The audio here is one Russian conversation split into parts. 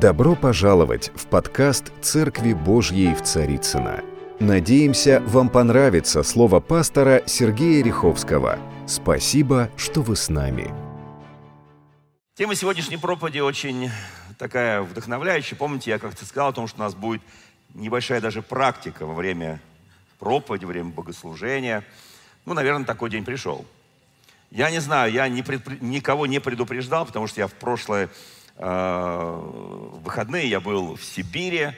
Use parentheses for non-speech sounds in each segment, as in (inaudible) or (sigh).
Добро пожаловать в подкаст «Церкви Божьей в Царицына. Надеемся, вам понравится слово пастора Сергея Риховского. Спасибо, что вы с нами. Тема сегодняшней проповеди очень такая вдохновляющая. Помните, я как-то сказал о том, что у нас будет небольшая даже практика во время проповеди, во время богослужения. Ну, наверное, такой день пришел. Я не знаю, я не пред, никого не предупреждал, потому что я в прошлое Э, выходные я был в Сибири,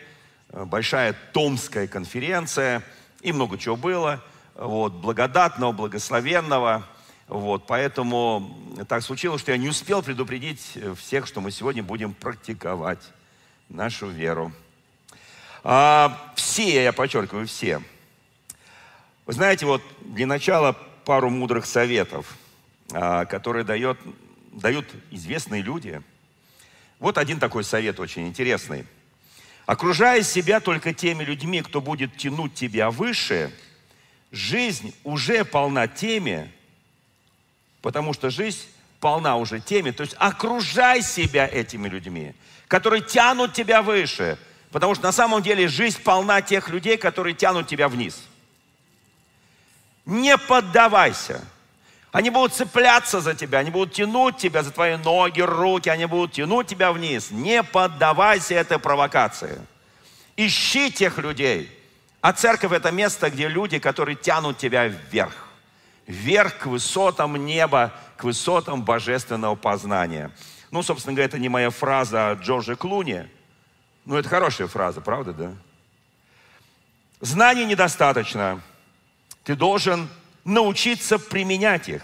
э, большая Томская конференция, и много чего было, вот, благодатного, благословенного, вот, поэтому так случилось, что я не успел предупредить всех, что мы сегодня будем практиковать нашу веру. А, все, я подчеркиваю, все. Вы знаете, вот для начала пару мудрых советов, а, которые дает, дают известные люди – вот один такой совет очень интересный. Окружая себя только теми людьми, кто будет тянуть тебя выше, жизнь уже полна теми, потому что жизнь полна уже теми, то есть окружай себя этими людьми, которые тянут тебя выше, потому что на самом деле жизнь полна тех людей, которые тянут тебя вниз. Не поддавайся. Они будут цепляться за тебя, они будут тянуть тебя за твои ноги, руки, они будут тянуть тебя вниз. Не поддавайся этой провокации. Ищи тех людей. А церковь это место, где люди, которые тянут тебя вверх. Вверх к высотам неба, к высотам божественного познания. Ну, собственно говоря, это не моя фраза а Джорджа Клуни. Ну, это хорошая фраза, правда, да? Знаний недостаточно. Ты должен научиться применять их.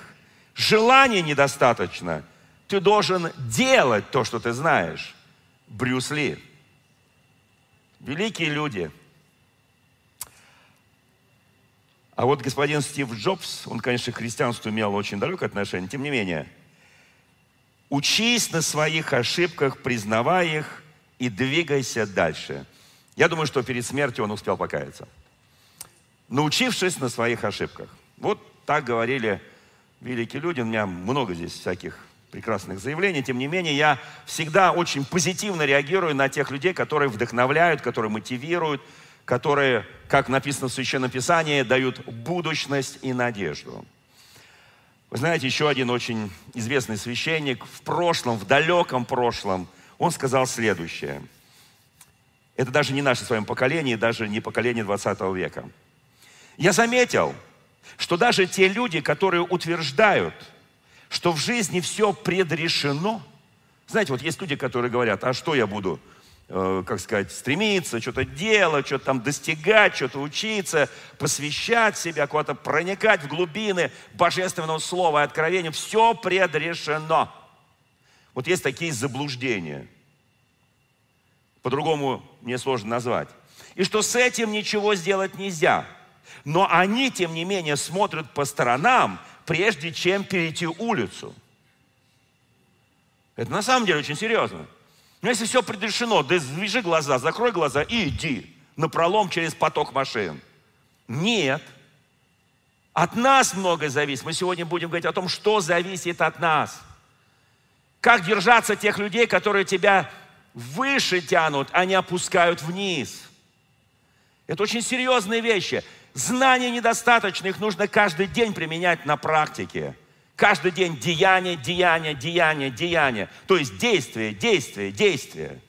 Желания недостаточно. Ты должен делать то, что ты знаешь. Брюс Ли. Великие люди. А вот господин Стив Джобс, он, конечно, к христианству имел очень далекое отношение, тем не менее, учись на своих ошибках, признавай их и двигайся дальше. Я думаю, что перед смертью он успел покаяться. Научившись на своих ошибках. Вот так говорили великие люди. У меня много здесь всяких прекрасных заявлений. Тем не менее, я всегда очень позитивно реагирую на тех людей, которые вдохновляют, которые мотивируют, которые, как написано в Священном Писании, дают будущность и надежду. Вы знаете, еще один очень известный священник в прошлом, в далеком прошлом, он сказал следующее. Это даже не наше с вами поколение, даже не поколение 20 века. Я заметил, что даже те люди, которые утверждают, что в жизни все предрешено, знаете, вот есть люди, которые говорят, а что я буду, э, как сказать, стремиться, что-то делать, что-то там достигать, что-то учиться, посвящать себя, куда-то проникать в глубины божественного слова и откровения, все предрешено. Вот есть такие заблуждения. По-другому мне сложно назвать. И что с этим ничего сделать нельзя – но они, тем не менее, смотрят по сторонам, прежде чем перейти улицу. Это на самом деле очень серьезно. Но если все предрешено, да завяжи глаза, закрой глаза и иди на пролом через поток машин. Нет. От нас многое зависит. Мы сегодня будем говорить о том, что зависит от нас. Как держаться тех людей, которые тебя выше тянут, а не опускают вниз. Это очень серьезные вещи. Знаний недостаточно, их нужно каждый день применять на практике. Каждый день деяние, деяние, деяние, деяние. То есть действие, действие, действие.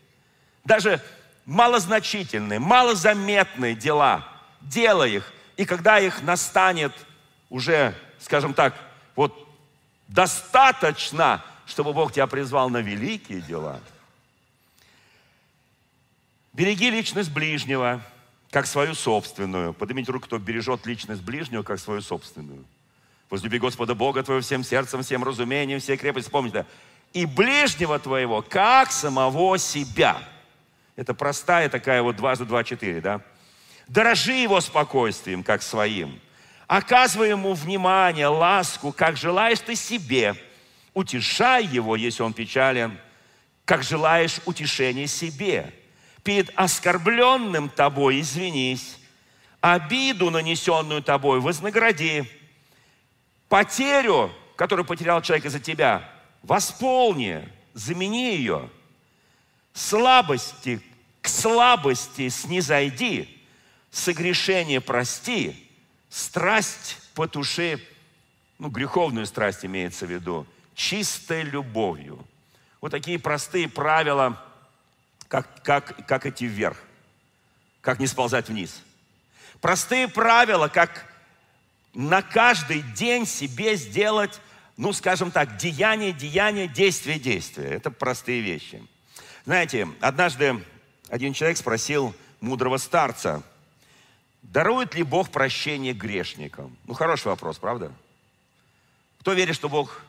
Даже малозначительные, малозаметные дела. Делай их. И когда их настанет уже, скажем так, вот достаточно, чтобы Бог тебя призвал на великие дела. Береги личность ближнего – как свою собственную. Поднимите руку, кто бережет личность ближнего, как свою собственную. Возлюби Господа Бога твоего всем сердцем, всем разумением, всей крепостью. Помните, и ближнего твоего, как самого себя. Это простая такая вот дважды два, четыре, да? Дорожи его спокойствием, как своим. Оказывай ему внимание, ласку, как желаешь ты себе. Утешай его, если он печален, как желаешь утешения себе перед оскорбленным тобой извинись, обиду, нанесенную тобой, вознагради, потерю, которую потерял человек из-за тебя, восполни, замени ее. слабости, к слабости снизойди, согрешение прости, страсть потуши, ну, греховную страсть имеется в виду, чистой любовью. Вот такие простые правила, как, как, как идти вверх, как не сползать вниз. Простые правила, как на каждый день себе сделать, ну, скажем так, деяние, деяние, действие, действие. Это простые вещи. Знаете, однажды один человек спросил мудрого старца, дарует ли Бог прощение грешникам? Ну, хороший вопрос, правда? Кто верит, что Бог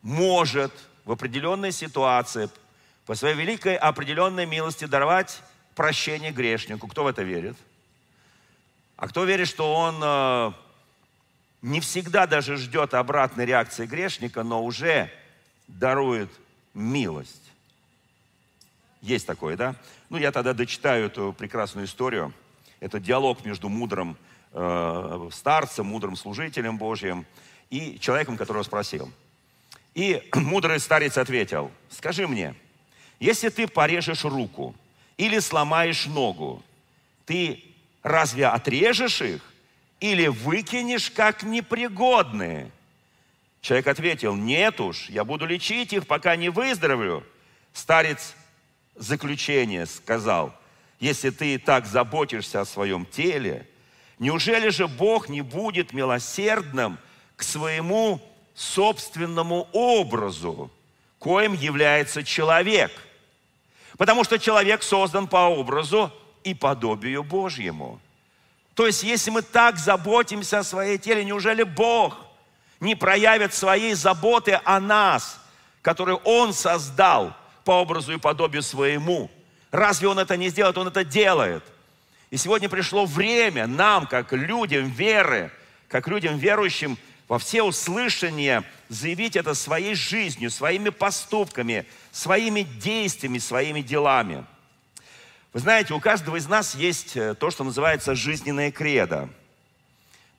может в определенной ситуации по своей великой определенной милости даровать прощение грешнику? Кто в это верит? А кто верит, что Он э, не всегда даже ждет обратной реакции грешника, но уже дарует милость? Есть такое, да? Ну, я тогда дочитаю эту прекрасную историю. Это диалог между мудрым э, старцем, мудрым служителем Божьим и человеком, которого спросил. И мудрый старец ответил, скажи мне, если ты порежешь руку или сломаешь ногу, ты разве отрежешь их или выкинешь как непригодные? Человек ответил, нет уж, я буду лечить их, пока не выздоровлю. Старец заключение сказал, если ты так заботишься о своем теле, неужели же Бог не будет милосердным к своему собственному образу, коим является человек? Потому что человек создан по образу и подобию Божьему. То есть, если мы так заботимся о своей теле, неужели Бог не проявит своей заботы о нас, которую Он создал – по образу и подобию своему. Разве Он это не сделает? Он это делает. И сегодня пришло время нам, как людям веры, как людям верующим, во все услышания заявить это своей жизнью, своими поступками, своими действиями, своими делами. Вы знаете, у каждого из нас есть э, то, что называется жизненная кредо.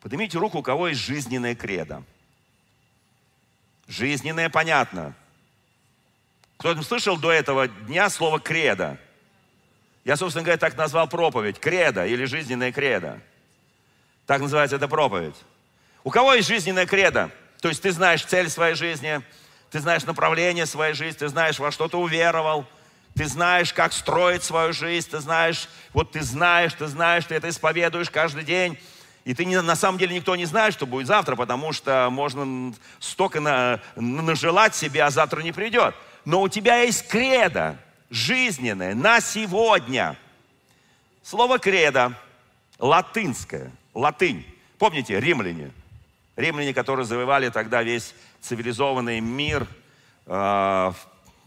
Поднимите руку, у кого есть жизненная кредо. Жизненное, понятно. Кто слышал до этого дня слово «кредо»? Я, собственно говоря, так назвал проповедь. Кредо или жизненная кредо. Так называется эта проповедь. У кого есть жизненная кредо? То есть ты знаешь цель своей жизни, ты знаешь направление своей жизни, ты знаешь, во что ты уверовал, ты знаешь, как строить свою жизнь, ты знаешь, вот ты знаешь, ты знаешь, ты это исповедуешь каждый день. И ты не, на самом деле никто не знает, что будет завтра, потому что можно столько на, нажелать себе, а завтра не придет но у тебя есть кредо жизненное на сегодня. Слово кредо латынское, латынь. Помните, римляне? Римляне, которые завоевали тогда весь цивилизованный мир э, в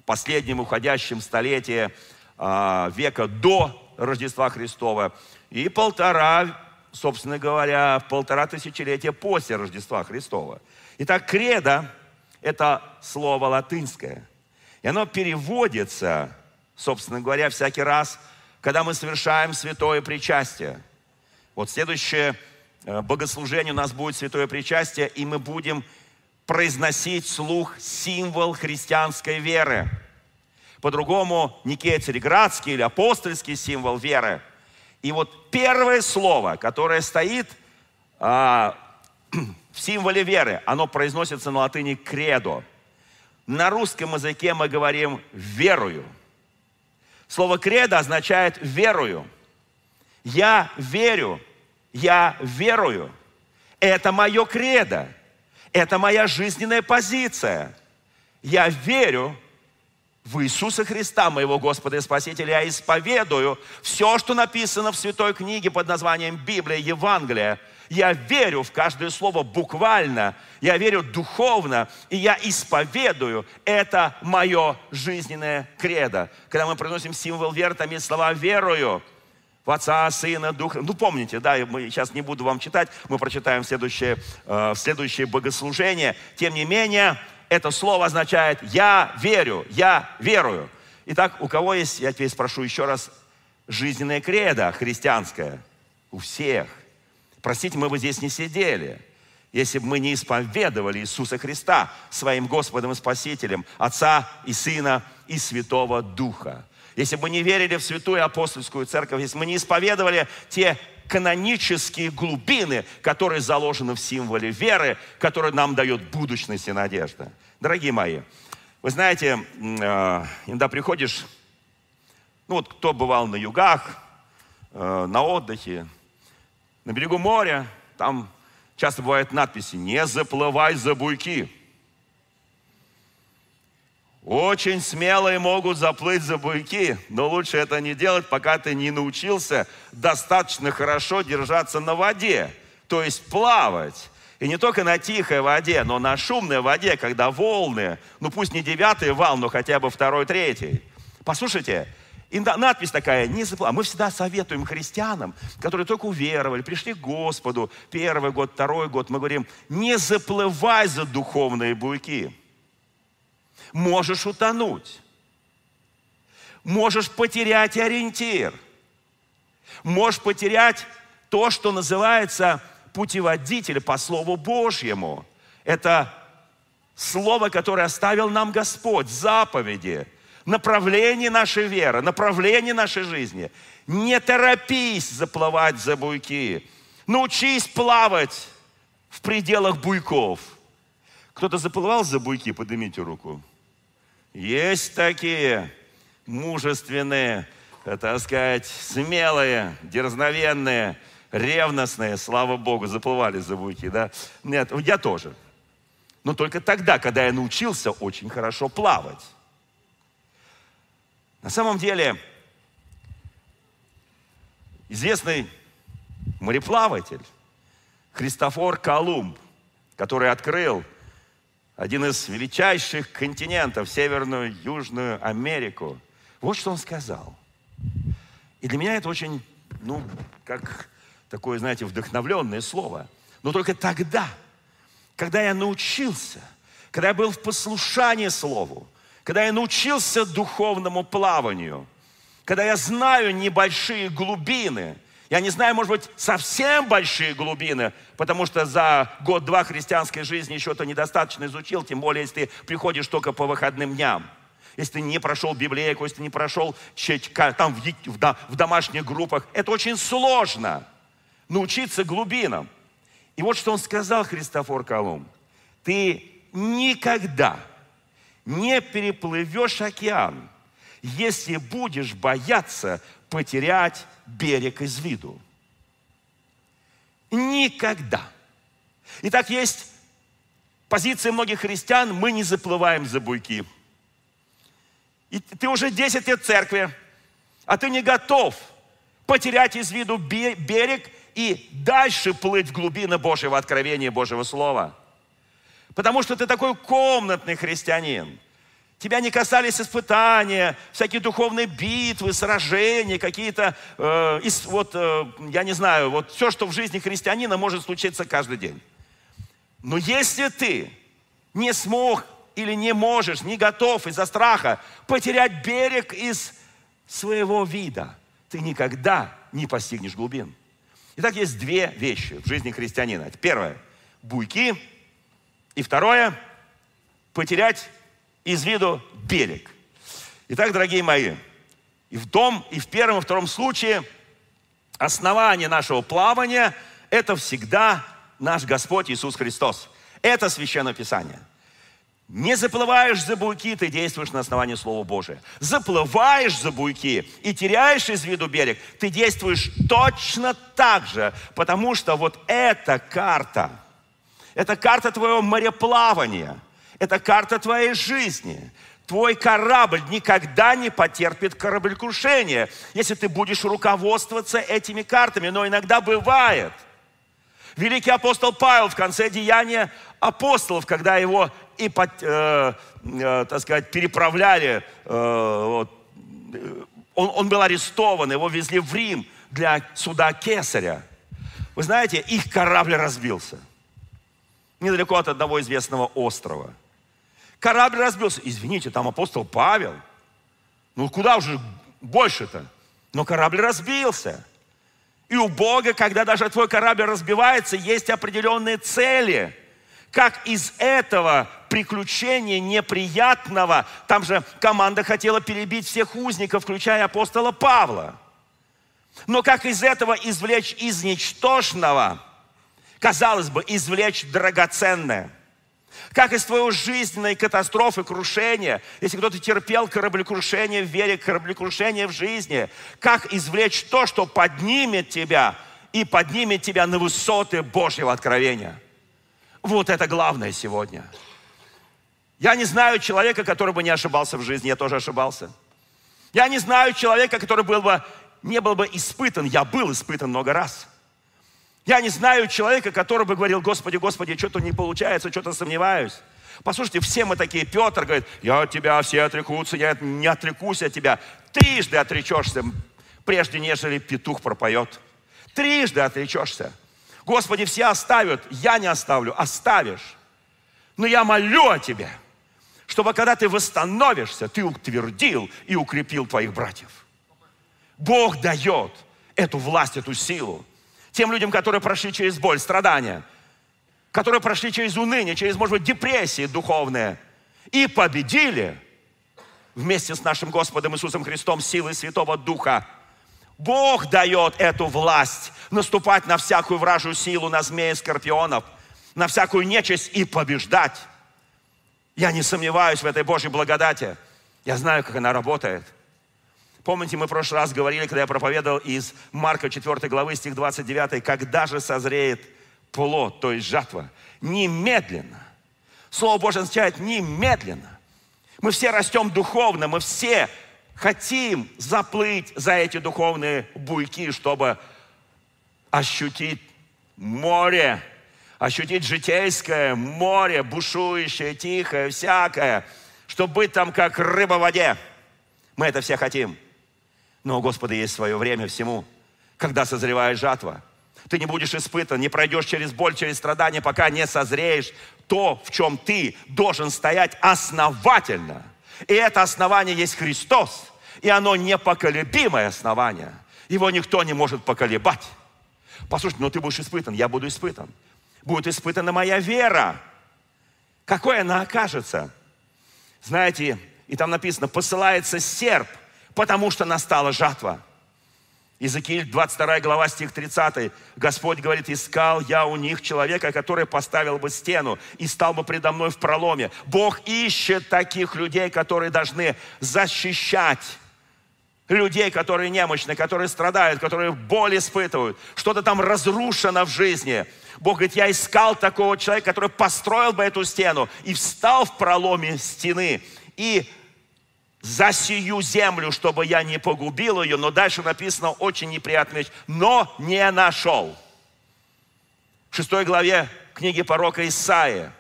последнем уходящем столетии э, века до Рождества Христова и полтора, собственно говоря, полтора тысячелетия после Рождества Христова. Итак, кредо – это слово латынское – и оно переводится, собственно говоря, всякий раз, когда мы совершаем святое причастие. Вот следующее э, богослужение у нас будет святое причастие, и мы будем произносить слух символ христианской веры. По-другому Никея Цареградский или апостольский символ веры. И вот первое слово, которое стоит а, в символе веры, оно произносится на латыни «кредо». На русском языке мы говорим «верую». Слово «кредо» означает «верую». Я верю, я верую. Это мое кредо, это моя жизненная позиция. Я верю в Иисуса Христа, моего Господа и Спасителя. Я исповедую все, что написано в Святой книге под названием Библия, Евангелие – я верю в каждое слово буквально, я верю духовно, и я исповедую. Это мое жизненное кредо. Когда мы приносим символ веры, там есть слова «верую», в Отца, Сына, Духа. Ну, помните, да, мы сейчас не буду вам читать, мы прочитаем следующее, э, следующее богослужение. Тем не менее, это слово означает «я верю», «я верую». Итак, у кого есть, я теперь спрошу еще раз, жизненное кредо христианское? У всех – Простите, мы бы здесь не сидели, если бы мы не исповедовали Иисуса Христа своим Господом и Спасителем, Отца и Сына и Святого Духа. Если бы не верили в святую апостольскую церковь, если бы не исповедовали те канонические глубины, которые заложены в символе веры, который нам дает будущность и надежда. Дорогие мои, вы знаете, э, иногда приходишь, ну вот кто бывал на югах, э, на отдыхе, на берегу моря, там часто бывают надписи «Не заплывай за буйки». Очень смелые могут заплыть за буйки, но лучше это не делать, пока ты не научился достаточно хорошо держаться на воде, то есть плавать. И не только на тихой воде, но на шумной воде, когда волны, ну пусть не девятый вал, но хотя бы второй, третий. Послушайте, и надпись такая, не заплывай. Мы всегда советуем христианам, которые только уверовали, пришли к Господу, первый год, второй год, мы говорим, не заплывай за духовные буйки можешь утонуть. Можешь потерять ориентир. Можешь потерять то, что называется путеводитель по Слову Божьему. Это Слово, которое оставил нам Господь, заповеди, направление нашей веры, направление нашей жизни. Не торопись заплывать за буйки. Научись плавать в пределах буйков. Кто-то заплывал за буйки, поднимите руку. Есть такие мужественные, так сказать, смелые, дерзновенные, ревностные, слава Богу, заплывали за буйки, да? Нет, я тоже. Но только тогда, когда я научился очень хорошо плавать. На самом деле, известный мореплаватель Христофор Колумб, который открыл один из величайших континентов, Северную, Южную Америку. Вот что он сказал. И для меня это очень, ну, как такое, знаете, вдохновленное слово. Но только тогда, когда я научился, когда я был в послушании Слову, когда я научился духовному плаванию, когда я знаю небольшие глубины – я не знаю, может быть, совсем большие глубины, потому что за год-два христианской жизни еще это недостаточно изучил, тем более, если ты приходишь только по выходным дням. Если ты не прошел библейку, если ты не прошел там в, в, в домашних группах, это очень сложно научиться глубинам. И вот что он сказал, Христофор Колумб. Ты никогда не переплывешь океан, если будешь бояться потерять берег из виду. Никогда. Итак, есть позиция многих христиан, мы не заплываем за буйки. И ты уже 10 лет в церкви, а ты не готов потерять из виду берег и дальше плыть в глубины Божьего откровения, Божьего Слова. Потому что ты такой комнатный христианин. Тебя не касались испытания, всякие духовные битвы, сражения, какие-то, э, вот, э, я не знаю, вот все, что в жизни христианина может случиться каждый день. Но если ты не смог или не можешь, не готов из-за страха потерять берег из своего вида, ты никогда не постигнешь глубин. Итак, есть две вещи в жизни христианина. Первое – буйки. И второе – потерять из виду берег. Итак, дорогие мои, и в том, и в первом, и втором случае основание нашего плавания – это всегда наш Господь Иисус Христос. Это Священное Писание. Не заплываешь за буйки, ты действуешь на основании Слова Божия. Заплываешь за буйки и теряешь из виду берег, ты действуешь точно так же, потому что вот эта карта, это карта твоего мореплавания – это карта твоей жизни. Твой корабль никогда не потерпит кораблекрушение, если ты будешь руководствоваться этими картами. Но иногда бывает. Великий апостол Павел в конце деяния апостолов, когда его и, э, э, так сказать, переправляли, э, вот, он, он был арестован, его везли в Рим для суда Кесаря. Вы знаете, их корабль разбился. Недалеко от одного известного острова – Корабль разбился. Извините, там апостол Павел. Ну куда уже больше-то? Но корабль разбился. И у Бога, когда даже твой корабль разбивается, есть определенные цели, как из этого приключения неприятного, там же команда хотела перебить всех узников, включая апостола Павла. Но как из этого извлечь из ничтожного, казалось бы, извлечь драгоценное? Как из твоей жизненной катастрофы, крушения, если кто-то терпел кораблекрушение в вере, кораблекрушение в жизни, как извлечь то, что поднимет тебя и поднимет тебя на высоты Божьего откровения? Вот это главное сегодня. Я не знаю человека, который бы не ошибался в жизни, я тоже ошибался. Я не знаю человека, который был бы, не был бы испытан, я был испытан много раз – я не знаю человека, который бы говорил, Господи, Господи, что-то не получается, что-то сомневаюсь. Послушайте, все мы такие. Петр говорит, я от тебя, все отрекутся, я не отрекусь от тебя. Трижды отречешься, прежде нежели петух пропоет. Трижды отречешься. Господи, все оставят, я не оставлю, оставишь. Но я молю о тебе, чтобы когда ты восстановишься, ты утвердил и укрепил твоих братьев. Бог дает эту власть, эту силу тем людям, которые прошли через боль, страдания, которые прошли через уныние, через, может быть, депрессии духовные и победили вместе с нашим Господом Иисусом Христом силой Святого Духа. Бог дает эту власть наступать на всякую вражью силу, на змеи скорпионов, на всякую нечисть и побеждать. Я не сомневаюсь в этой Божьей благодати. Я знаю, как она работает. Помните, мы в прошлый раз говорили, когда я проповедовал из Марка 4 главы, стих 29, когда же созреет плод, то есть жатва? Немедленно. Слово Божье означает немедленно. Мы все растем духовно, мы все хотим заплыть за эти духовные буйки, чтобы ощутить море, ощутить житейское море, бушующее, тихое, всякое, чтобы быть там как рыба в воде. Мы это все хотим. Но у Господа есть свое время всему, когда созревает жатва. Ты не будешь испытан, не пройдешь через боль, через страдания, пока не созреешь то, в чем ты должен стоять основательно. И это основание есть Христос. И оно непоколебимое основание. Его никто не может поколебать. Послушай, но ты будешь испытан, я буду испытан. Будет испытана моя вера. Какой она окажется? Знаете, и там написано, посылается серп – потому что настала жатва. Иезекииль, 22 глава, стих 30. Господь говорит, искал я у них человека, который поставил бы стену и стал бы предо мной в проломе. Бог ищет таких людей, которые должны защищать людей, которые немощны, которые страдают, которые боль испытывают. Что-то там разрушено в жизни. Бог говорит, я искал такого человека, который построил бы эту стену и встал в проломе стены и за сию землю, чтобы я не погубил ее, но дальше написано очень неприятная но не нашел. В шестой главе книги пророка Исаия,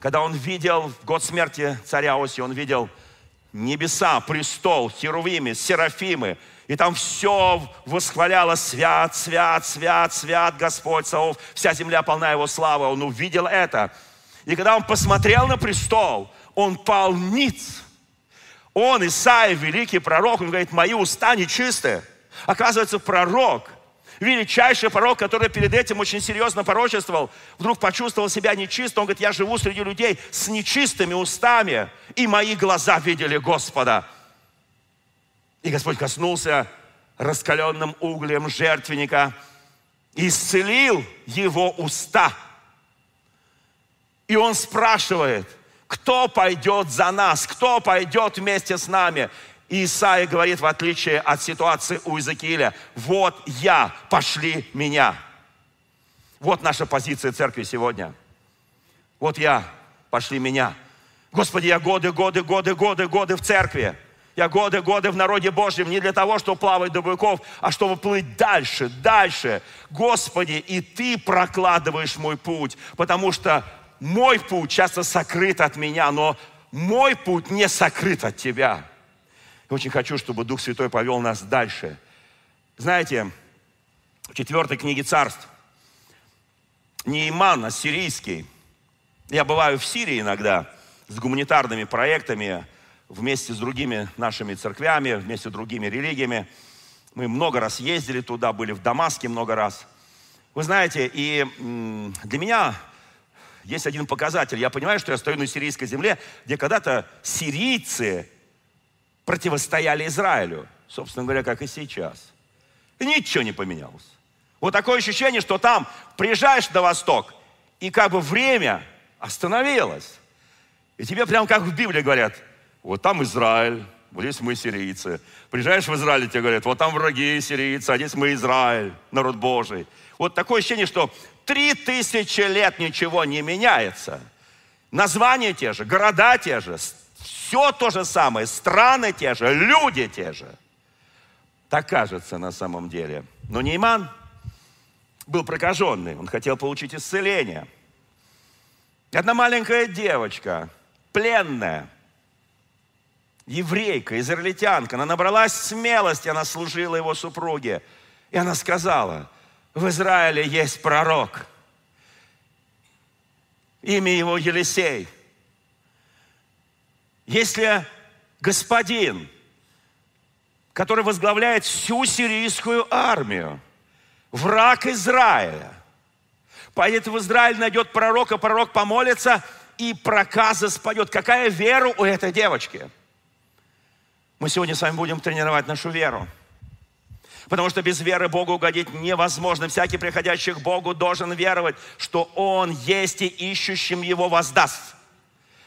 когда он видел в год смерти царя Оси, он видел небеса, престол, херувимы, серафимы, и там все восхваляло свят, свят, свят, свят Господь Саов, вся земля полна Его славы. Он увидел это. И когда он посмотрел на престол, он пал ниц он, Исаия, великий пророк, он говорит, мои уста нечистые. Оказывается, пророк, величайший пророк, который перед этим очень серьезно порочествовал, вдруг почувствовал себя нечисто. Он говорит, я живу среди людей с нечистыми устами, и мои глаза видели Господа. И Господь коснулся раскаленным углем жертвенника, исцелил его уста. И он спрашивает – кто пойдет за нас? Кто пойдет вместе с нами? И Исаия говорит, в отличие от ситуации у Иезекииля, вот я, пошли меня. Вот наша позиция церкви сегодня. Вот я, пошли меня. Господи, я годы, годы, годы, годы, годы в церкви. Я годы, годы в народе Божьем не для того, чтобы плавать до быков, а чтобы плыть дальше, дальше. Господи, и Ты прокладываешь мой путь, потому что мой путь часто сокрыт от меня, но мой путь не сокрыт от тебя. Я очень хочу, чтобы Дух Святой повел нас дальше. Знаете, в четвертой книге царств Нейман, ассирийский, я бываю в Сирии иногда с гуманитарными проектами, вместе с другими нашими церквями, вместе с другими религиями. Мы много раз ездили туда, были в Дамаске много раз. Вы знаете, и для меня есть один показатель. Я понимаю, что я стою на сирийской земле, где когда-то сирийцы противостояли Израилю. Собственно говоря, как и сейчас. И ничего не поменялось. Вот такое ощущение, что там приезжаешь на восток, и как бы время остановилось. И тебе прям как в Библии говорят, вот там Израиль, вот здесь мы сирийцы. Приезжаешь в Израиль, тебе говорят, вот там враги сирийцы, а здесь мы Израиль, народ Божий. Вот такое ощущение, что три тысячи лет ничего не меняется. Названия те же, города те же, все то же самое, страны те же, люди те же. Так кажется на самом деле. Но Нейман был прокаженный, он хотел получить исцеление. Одна маленькая девочка, пленная, еврейка, израильтянка, она набралась смелости, она служила его супруге. И она сказала, в Израиле есть пророк. Имя его Елисей. Если господин, который возглавляет всю сирийскую армию, враг Израиля, поедет в Израиль, найдет пророка, пророк помолится, и проказа спадет. Какая вера у этой девочки – мы сегодня с вами будем тренировать нашу веру. Потому что без веры Богу угодить невозможно. Всякий приходящий к Богу должен веровать, что Он есть и ищущим Его воздаст.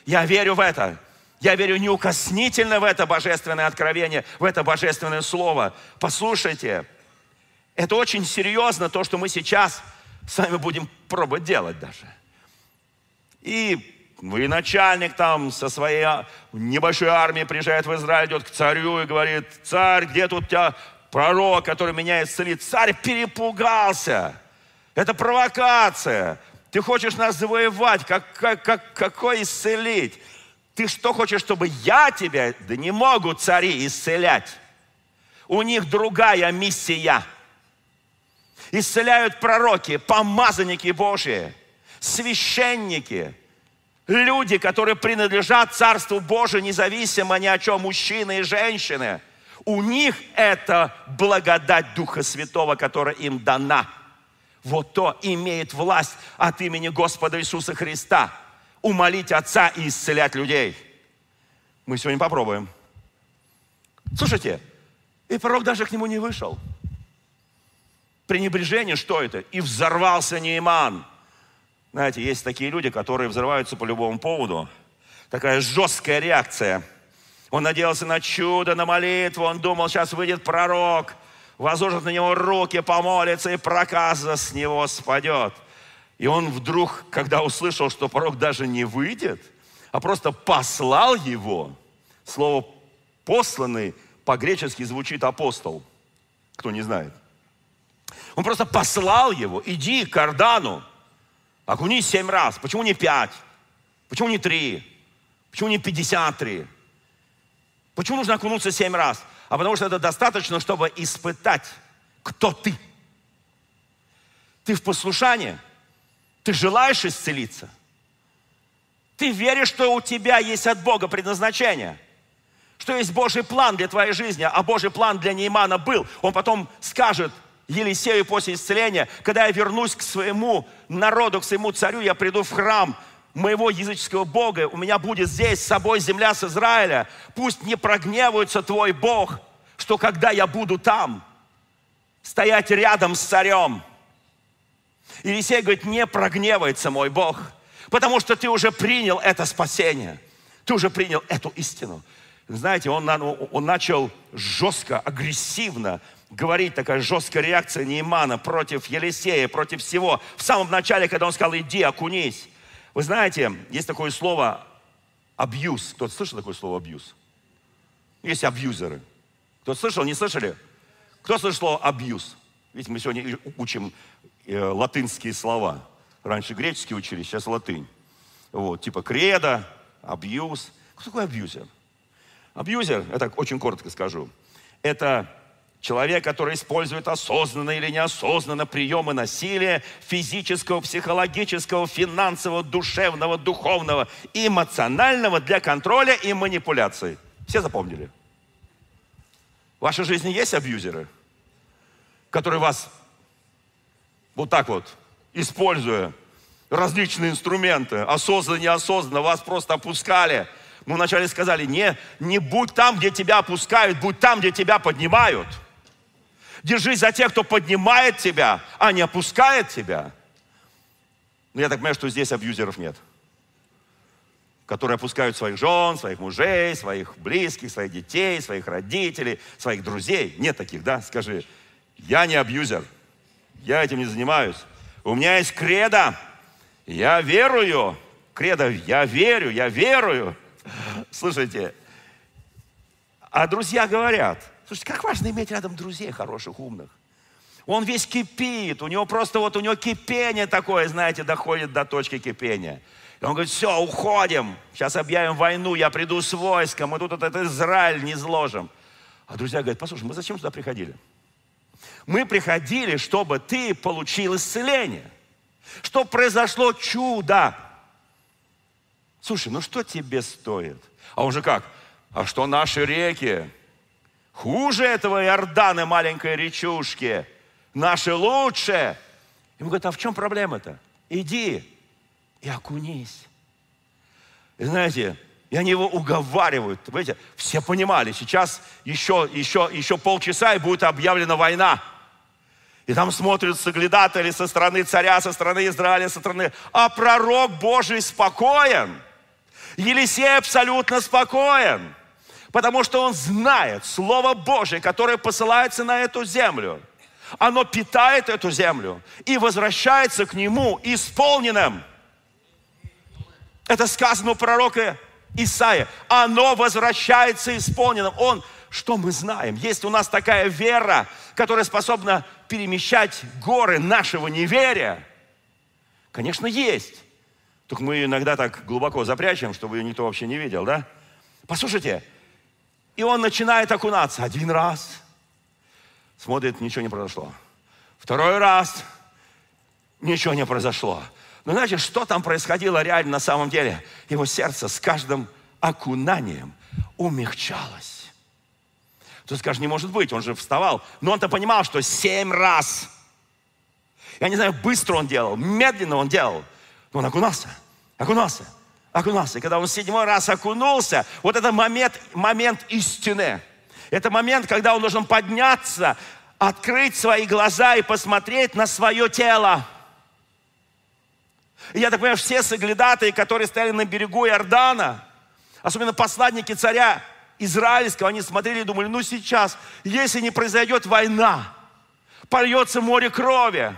Я верю в это. Я верю неукоснительно в это божественное откровение, в это божественное слово. Послушайте, это очень серьезно, то, что мы сейчас с вами будем пробовать делать даже. И и начальник там со своей небольшой армией приезжает в Израиль, идет к царю и говорит, царь, где тут у тебя пророк, который меня исцелит? Царь перепугался. Это провокация. Ты хочешь нас завоевать, как, как, как, какой исцелить? Ты что хочешь, чтобы я тебя? Да не могут цари исцелять. У них другая миссия. Исцеляют пророки, помазанники Божьи, священники – Люди, которые принадлежат Царству Божию, независимо ни о чем, мужчины и женщины, у них это благодать Духа Святого, которая им дана. Вот то имеет власть от имени Господа Иисуса Христа умолить Отца и исцелять людей. Мы сегодня попробуем. Слушайте, и пророк даже к нему не вышел. Пренебрежение, что это? И взорвался Нейман – знаете, есть такие люди, которые взрываются по любому поводу. Такая жесткая реакция. Он надеялся на чудо, на молитву. Он думал, сейчас выйдет пророк, возложит на него руки, помолится, и проказа с него спадет. И он вдруг, когда услышал, что пророк даже не выйдет, а просто послал его, слово «посланный» по-гречески звучит «апостол», кто не знает. Он просто послал его, иди к Ордану, Окунись семь раз. Почему не пять? Почему не три? Почему не пятьдесят три? Почему нужно окунуться семь раз? А потому что это достаточно, чтобы испытать, кто ты. Ты в послушании? Ты желаешь исцелиться? Ты веришь, что у тебя есть от Бога предназначение? Что есть Божий план для твоей жизни, а Божий план для Неймана был. Он потом скажет, Елисею после исцеления, когда я вернусь к своему народу, к своему царю, я приду в храм моего языческого Бога, у меня будет здесь с собой земля с Израиля. Пусть не прогневается твой Бог, что когда я буду там, стоять рядом с царем. Елисей говорит, не прогневается мой Бог, потому что ты уже принял это спасение. Ты уже принял эту истину. Знаете, он, он начал жестко, агрессивно говорить, такая жесткая реакция Неймана против Елисея, против всего. В самом начале, когда он сказал, иди, окунись. Вы знаете, есть такое слово абьюз. Кто-то слышал такое слово абьюз? Есть абьюзеры. Кто слышал, не слышали? Кто слышал слово абьюз? Видите, мы сегодня учим э, латынские слова. Раньше греческие учили, сейчас латынь. Вот, типа кредо, абьюз. Кто такой абьюзер? Абьюзер, это очень коротко скажу, это Человек, который использует осознанно или неосознанно приемы насилия физического, психологического, финансового, душевного, духовного, эмоционального для контроля и манипуляции. Все запомнили? В вашей жизни есть абьюзеры, которые вас вот так вот, используя, различные инструменты, осознанно, неосознанно, вас просто опускали. Мы вначале сказали, не, не будь там, где тебя опускают, будь там, где тебя поднимают. Держись за тех, кто поднимает тебя, а не опускает тебя. Но я так понимаю, что здесь абьюзеров нет. Которые опускают своих жен, своих мужей, своих близких, своих детей, своих родителей, своих друзей. Нет таких, да? Скажи, я не абьюзер. Я этим не занимаюсь. У меня есть кредо. Я верую. Кредо, я верю, я верую. Слушайте, а друзья говорят, слушайте, как важно иметь рядом друзей хороших, умных. Он весь кипит, у него просто вот, у него кипение такое, знаете, доходит до точки кипения. И он говорит, все, уходим, сейчас объявим войну, я приду с войском, мы тут этот Израиль не зложим. А друзья говорят, послушай, мы зачем сюда приходили? Мы приходили, чтобы ты получил исцеление, чтобы произошло чудо. Слушай, ну что тебе стоит? А он же как? А что наши реки? Хуже этого Иордана маленькой речушки. Наши лучше. Ему говорят, а в чем проблема-то? Иди и окунись. И знаете, и они его уговаривают. Понимаете, все понимали, сейчас еще, еще, еще полчаса и будет объявлена война. И там смотрят соглядатели со стороны царя, со стороны Израиля, со стороны... А пророк Божий спокоен. Елисей абсолютно спокоен. Потому что он знает Слово Божие, которое посылается на эту землю. Оно питает эту землю и возвращается к нему исполненным. Это сказано у пророка Исаия. Оно возвращается исполненным. Он, что мы знаем? Есть у нас такая вера, которая способна перемещать горы нашего неверия. Конечно, есть. Только мы ее иногда так глубоко запрячем, чтобы ее никто вообще не видел, да? Послушайте, и он начинает окунаться один раз, смотрит, ничего не произошло. Второй раз, ничего не произошло. Но знаете, что там происходило реально на самом деле? Его сердце с каждым окунанием умягчалось. Кто скажет, не может быть, он же вставал. Но он-то понимал, что семь раз. Я не знаю, быстро он делал, медленно он делал. Но он окунался, окунался, окунался. Когда он седьмой раз окунулся, вот это момент, момент истины. Это момент, когда он должен подняться, открыть свои глаза и посмотреть на свое тело. И я так понимаю, все соглядатые, которые стояли на берегу Иордана, особенно посланники царя израильского, они смотрели и думали, ну сейчас, если не произойдет война, польется море крови.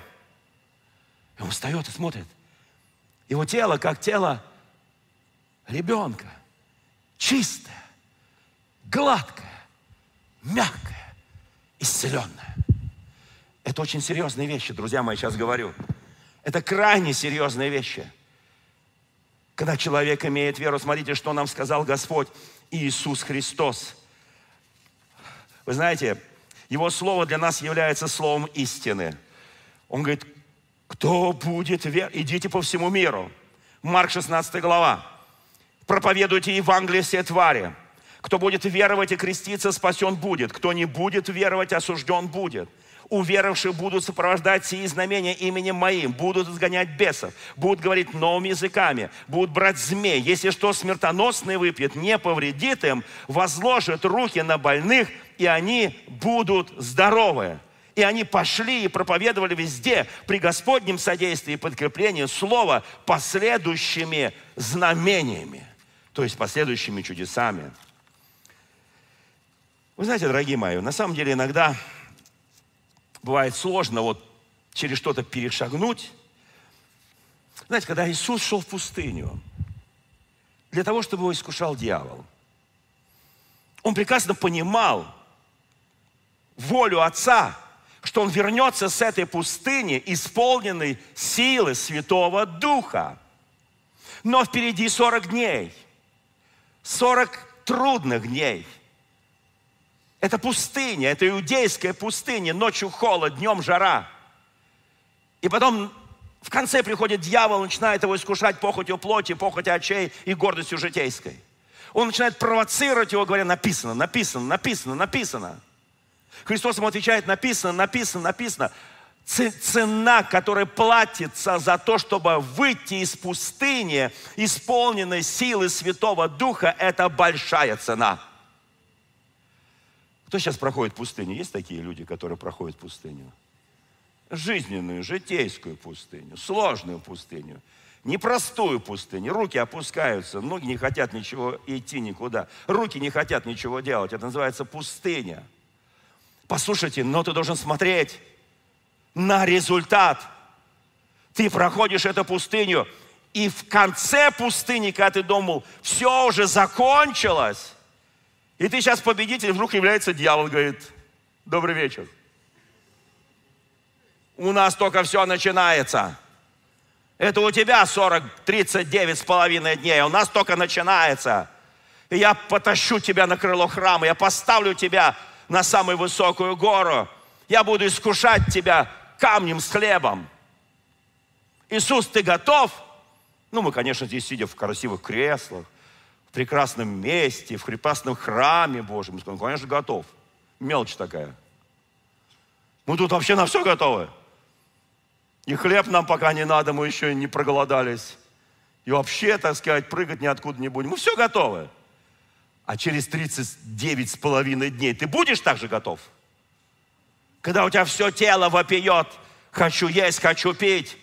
И он встает и смотрит. Его тело, как тело ребенка, чистое, гладкое, мягкое, исцеленное. Это очень серьезные вещи, друзья мои, сейчас говорю. Это крайне серьезные вещи. Когда человек имеет веру, смотрите, что нам сказал Господь Иисус Христос. Вы знаете, Его Слово для нас является Словом истины. Он говорит, кто будет верить, идите по всему миру. Марк 16 глава. Проповедуйте Евангелие все твари. Кто будет веровать и креститься, спасен будет. Кто не будет веровать, осужден будет уверовавших будут сопровождать сии знамения именем моим, будут изгонять бесов, будут говорить новыми языками, будут брать змей. Если что смертоносное выпьет, не повредит им, возложат руки на больных, и они будут здоровы. И они пошли и проповедовали везде при Господнем содействии и подкреплении слова последующими знамениями, то есть последующими чудесами. Вы знаете, дорогие мои, на самом деле иногда бывает сложно вот через что-то перешагнуть. Знаете, когда Иисус шел в пустыню, для того, чтобы его искушал дьявол, он прекрасно понимал волю Отца, что он вернется с этой пустыни, исполненной силы Святого Духа. Но впереди 40 дней, 40 трудных дней – это пустыня, это иудейская пустыня, ночью холод, днем жара. И потом в конце приходит дьявол, начинает его искушать похотью плоти, похотью очей и гордостью житейской. Он начинает провоцировать его, говоря, написано, написано, написано, написано. Христос ему отвечает, написано, написано, написано. Цена, которая платится за то, чтобы выйти из пустыни, исполненной силы Святого Духа, это большая цена. Кто сейчас проходит пустыню? Есть такие люди, которые проходят пустыню? Жизненную, житейскую пустыню, сложную пустыню, непростую пустыню. Руки опускаются, ноги не хотят ничего идти никуда. Руки не хотят ничего делать. Это называется пустыня. Послушайте, но ты должен смотреть на результат. Ты проходишь эту пустыню, и в конце пустыни, когда ты думал, все уже закончилось, и ты сейчас победитель, вдруг является дьявол, говорит, добрый вечер. У нас только все начинается. Это у тебя 40, 39 с половиной дней, а у нас только начинается. И я потащу тебя на крыло храма, я поставлю тебя на самую высокую гору. Я буду искушать тебя камнем с хлебом. Иисус, ты готов? Ну, мы, конечно, здесь сидя в красивых креслах, в прекрасном месте, в прекрасном храме Божьем. Мы сказали, конечно, готов. Мелочь такая. Мы тут вообще на все готовы. И хлеб нам пока не надо, мы еще не проголодались. И вообще, так сказать, прыгать ниоткуда не будем. Мы все готовы. А через 39 с половиной дней ты будешь так же готов? Когда у тебя все тело вопиет, хочу есть, хочу пить.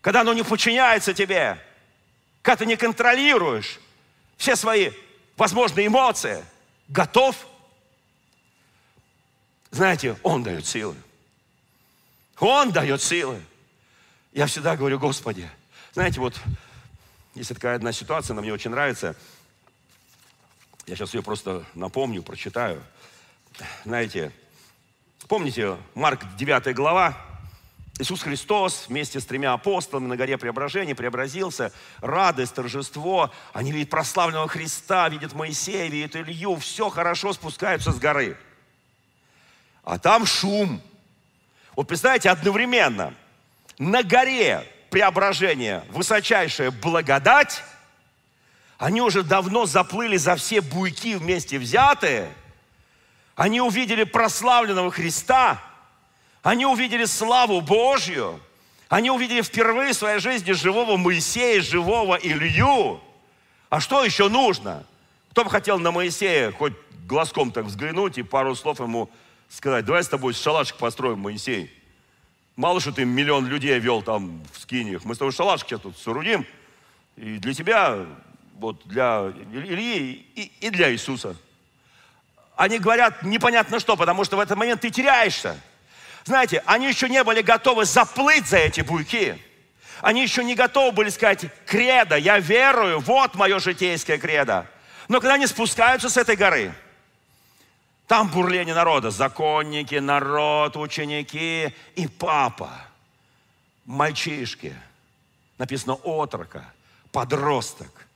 Когда оно не подчиняется тебе, когда ты не контролируешь все свои возможные эмоции, готов? Знаете, Он дает силы. Он дает силы. Я всегда говорю, Господи, знаете, вот есть такая одна ситуация, она мне очень нравится. Я сейчас ее просто напомню, прочитаю знаете, помните, Марк 9 глава, Иисус Христос вместе с тремя апостолами на горе Преображения преобразился, радость, торжество. Они видят прославленного Христа, видят Моисея, видят Илью, все хорошо спускаются с горы. А там шум. Вот представляете, одновременно на горе Преображения высочайшая благодать, они уже давно заплыли за все буйки вместе взятые – они увидели прославленного Христа, они увидели славу Божью, они увидели впервые в своей жизни живого Моисея, живого Илью. А что еще нужно? Кто бы хотел на Моисея хоть глазком так взглянуть и пару слов ему сказать, давай с тобой шалашик построим, Моисей. Мало что ты миллион людей вел там в скиниях. Мы с тобой шалашик сейчас тут соорудим. И для тебя, вот для Ильи и, и для Иисуса они говорят непонятно что, потому что в этот момент ты теряешься. Знаете, они еще не были готовы заплыть за эти буйки. Они еще не готовы были сказать, кредо, я верую, вот мое житейское кредо. Но когда они спускаются с этой горы, там бурление народа, законники, народ, ученики и папа, мальчишки, написано отрока, подросток,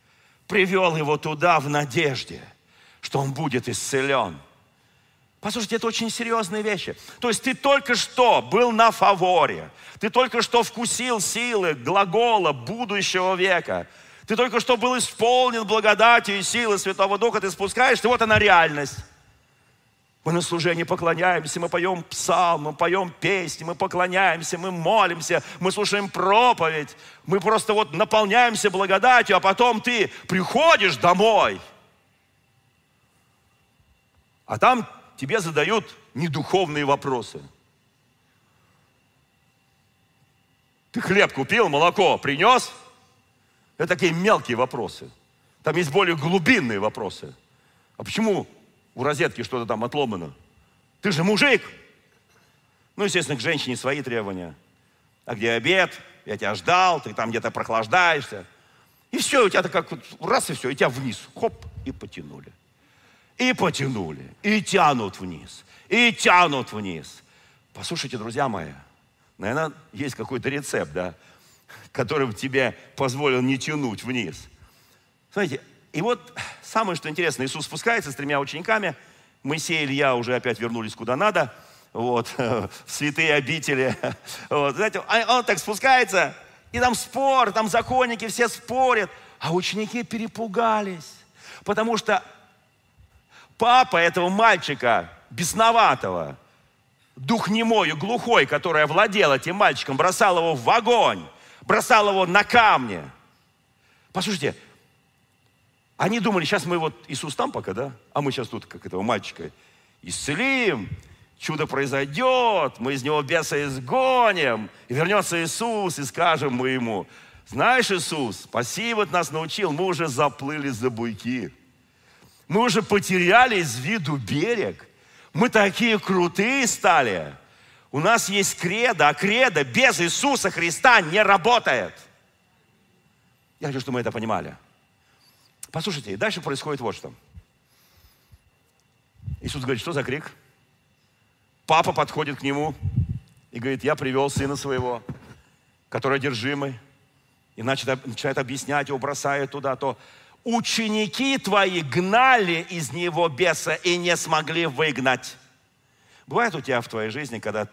привел его туда в надежде – что он будет исцелен. Послушайте, это очень серьезные вещи. То есть ты только что был на фаворе, ты только что вкусил силы глагола будущего века, ты только что был исполнен благодатью и силы Святого Духа, ты спускаешься, вот она реальность. Мы на служении поклоняемся, мы поем псалм, мы поем песни, мы поклоняемся, мы молимся, мы слушаем проповедь, мы просто вот наполняемся благодатью, а потом ты приходишь домой – а там тебе задают недуховные вопросы. Ты хлеб купил, молоко принес? Это такие мелкие вопросы. Там есть более глубинные вопросы. А почему у розетки что-то там отломано? Ты же мужик. Ну, естественно, к женщине свои требования. А где обед? Я тебя ждал, ты там где-то прохлаждаешься. И все, у тебя так как раз и все, и тебя вниз, хоп, и потянули. И потянули, и тянут вниз, и тянут вниз. Послушайте, друзья мои, наверное, есть какой-то рецепт, да, который тебе позволил не тянуть вниз. Смотрите, и вот самое, что интересно, Иисус спускается с тремя учениками, Моисей и Илья уже опять вернулись куда надо, вот, (laughs) в святые обители. (laughs) Вот, знаете, а он так спускается, и там спор, там законники все спорят, а ученики перепугались, потому что папа этого мальчика, бесноватого, дух немой глухой, который овладел этим мальчиком, бросал его в огонь, бросал его на камни. Послушайте, они думали, сейчас мы вот, Иисус там пока, да? А мы сейчас тут, как этого мальчика, исцелим, чудо произойдет, мы из него беса изгоним, и вернется Иисус, и скажем мы ему, знаешь, Иисус, спасибо, ты нас научил, мы уже заплыли за буйки. Мы уже потеряли из виду берег. Мы такие крутые стали. У нас есть кредо, а кредо без Иисуса Христа не работает. Я хочу, чтобы мы это понимали. Послушайте, и дальше происходит вот что. Иисус говорит, что за крик? Папа подходит к нему и говорит, я привел сына своего, который одержимый. И начинает, начинает объяснять его, бросает туда, то ученики твои гнали из него беса и не смогли выгнать. Бывает у тебя в твоей жизни, когда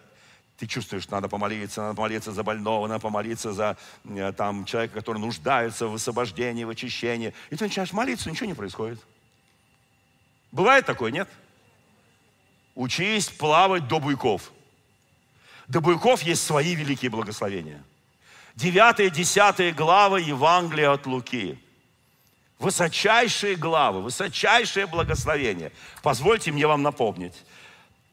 ты чувствуешь, что надо помолиться, надо помолиться за больного, надо помолиться за э, там, человека, который нуждается в освобождении, в очищении. И ты начинаешь молиться, ничего не происходит. Бывает такое, нет? Учись плавать до буйков. До буйков есть свои великие благословения. Девятые, десятые главы Евангелия от Луки. Высочайшие главы, высочайшее благословение. Позвольте мне вам напомнить.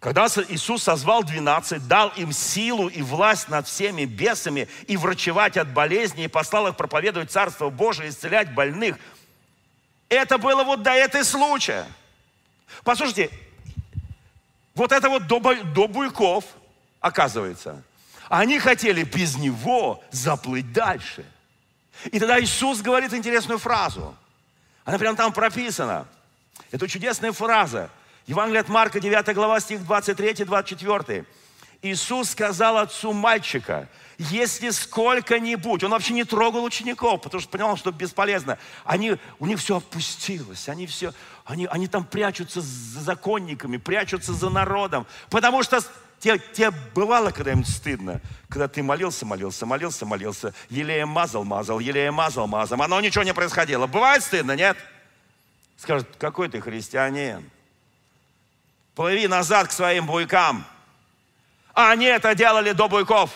Когда Иисус созвал 12, дал им силу и власть над всеми бесами и врачевать от болезней, и послал их проповедовать Царство Божие, исцелять больных. Это было вот до этой случая. Послушайте, вот это вот до, до буйков, оказывается. Они хотели без него заплыть дальше. И тогда Иисус говорит интересную фразу. Она прямо там прописана. Это чудесная фраза. Евангелие от Марка, 9 глава, стих 23-24. Иисус сказал отцу мальчика, если сколько-нибудь, он вообще не трогал учеников, потому что понимал, что бесполезно. Они, у них все опустилось, они все, они, они там прячутся за законниками, прячутся за народом, потому что тебе, тебе бывало когда-нибудь стыдно, когда ты молился, молился, молился, молился, елеем мазал, мазал, елеем мазал, мазал, оно ничего не происходило. Бывает стыдно, нет? Скажут, какой ты христианин? Плыви назад к своим буйкам. А они это делали до буйков.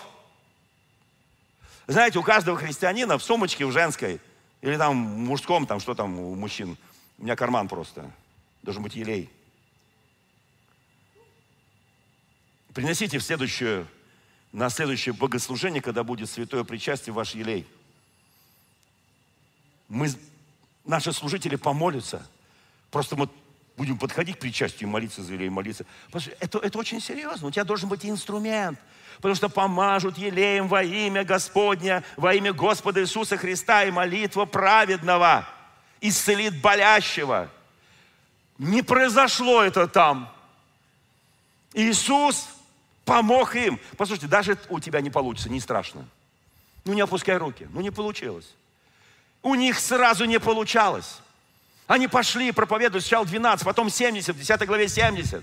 Знаете, у каждого христианина в сумочке в женской, или там в мужском, там что там у мужчин, у меня карман просто, должен быть елей. Приносите в следующее, на следующее богослужение, когда будет святое причастие, ваш елей. Мы, наши служители помолятся. Просто мы будем подходить к причастию, молиться за елей, молиться. Это, это очень серьезно. У тебя должен быть инструмент. Потому что помажут елеем во имя Господня, во имя Господа Иисуса Христа и молитва праведного исцелит болящего. Не произошло это там. Иисус помог им. Послушайте, даже у тебя не получится, не страшно. Ну не опускай руки, ну не получилось. У них сразу не получалось. Они пошли проповедовать сначала 12, потом 70, в 10 главе 70.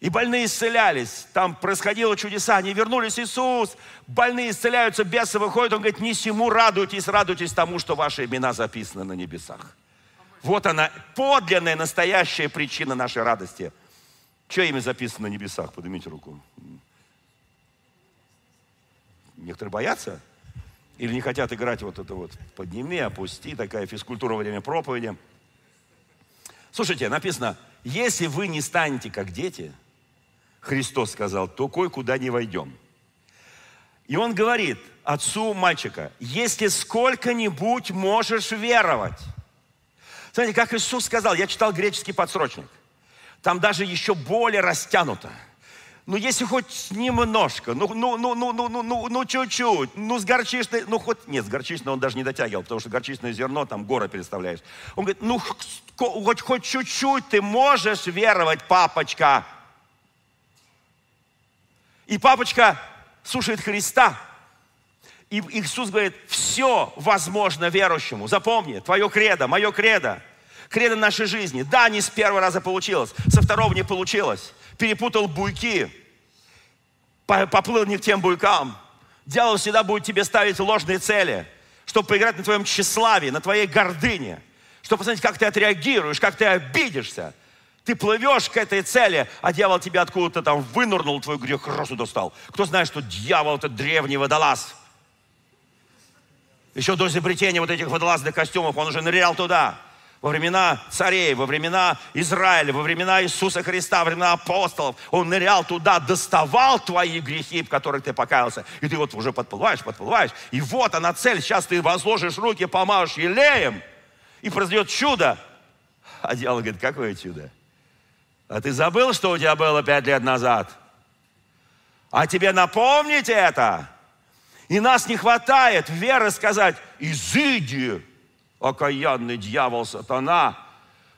И больные исцелялись. Там происходило чудеса. Они вернулись, Иисус. Больные исцеляются, бесы выходят. Он говорит, не сему радуйтесь, радуйтесь тому, что ваши имена записаны на небесах. Вот она, подлинная, настоящая причина нашей радости. Что имя записано на небесах? Поднимите руку. Некоторые боятся? Или не хотят играть вот это вот подними, опусти, такая физкультура во время проповеди. Слушайте, написано, если вы не станете как дети, Христос сказал, то кое-куда не войдем. И он говорит отцу мальчика, если сколько-нибудь можешь веровать. Смотрите, как Иисус сказал, я читал греческий подсрочник. Там даже еще более растянуто – ну если хоть немножко, ну, ну, ну, ну, ну, ну, ну, ну чуть-чуть, ну с горчичной, ну хоть, нет, с горчичной он даже не дотягивал, потому что горчичное зерно, там горы переставляешь. Он говорит, ну хоть, хоть чуть-чуть ты можешь веровать, папочка. И папочка слушает Христа. И Иисус говорит, все возможно верующему. Запомни, твое кредо, мое кредо, кредо нашей жизни. Да, не с первого раза получилось, со второго не получилось. Перепутал буйки, поплыл не к тем буйкам. Дьявол всегда будет тебе ставить ложные цели, чтобы поиграть на твоем тщеславии, на твоей гордыне, чтобы посмотреть, как ты отреагируешь, как ты обидишься. Ты плывешь к этой цели, а дьявол тебя откуда-то там вынырнул, твой грех розу достал. Кто знает, что дьявол это древний водолаз? Еще до изобретения вот этих водолазных костюмов он уже нырял туда во времена царей, во времена Израиля, во времена Иисуса Христа, во времена апостолов. Он нырял туда, доставал твои грехи, в которых ты покаялся. И ты вот уже подплываешь, подплываешь. И вот она цель. Сейчас ты возложишь руки, помажешь елеем, и произойдет чудо. А дьявол говорит, какое чудо? А ты забыл, что у тебя было пять лет назад? А тебе напомнить это? И нас не хватает веры сказать, изыди, окаянный дьявол сатана,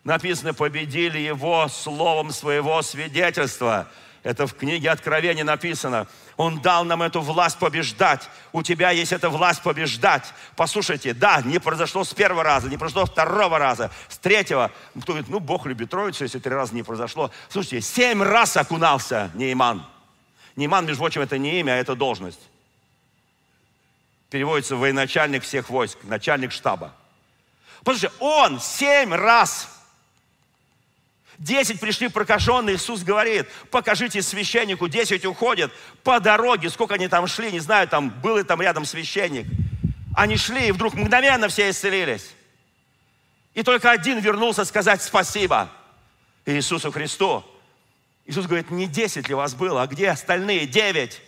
написано, победили его словом своего свидетельства. Это в книге Откровения написано. Он дал нам эту власть побеждать. У тебя есть эта власть побеждать. Послушайте, да, не произошло с первого раза, не произошло с второго раза, с третьего. Кто говорит, ну, Бог любит троицу, если три раза не произошло. Слушайте, семь раз окунался Нейман. Нейман, между прочим, это не имя, а это должность. Переводится военачальник всех войск, начальник штаба. Послушайте, он семь раз, десять пришли прокаженные, Иисус говорит, покажите священнику, десять уходят по дороге, сколько они там шли, не знаю, там был ли там рядом священник. Они шли, и вдруг мгновенно все исцелились. И только один вернулся сказать спасибо Иисусу Христу. Иисус говорит, не десять ли вас было, а где остальные девять?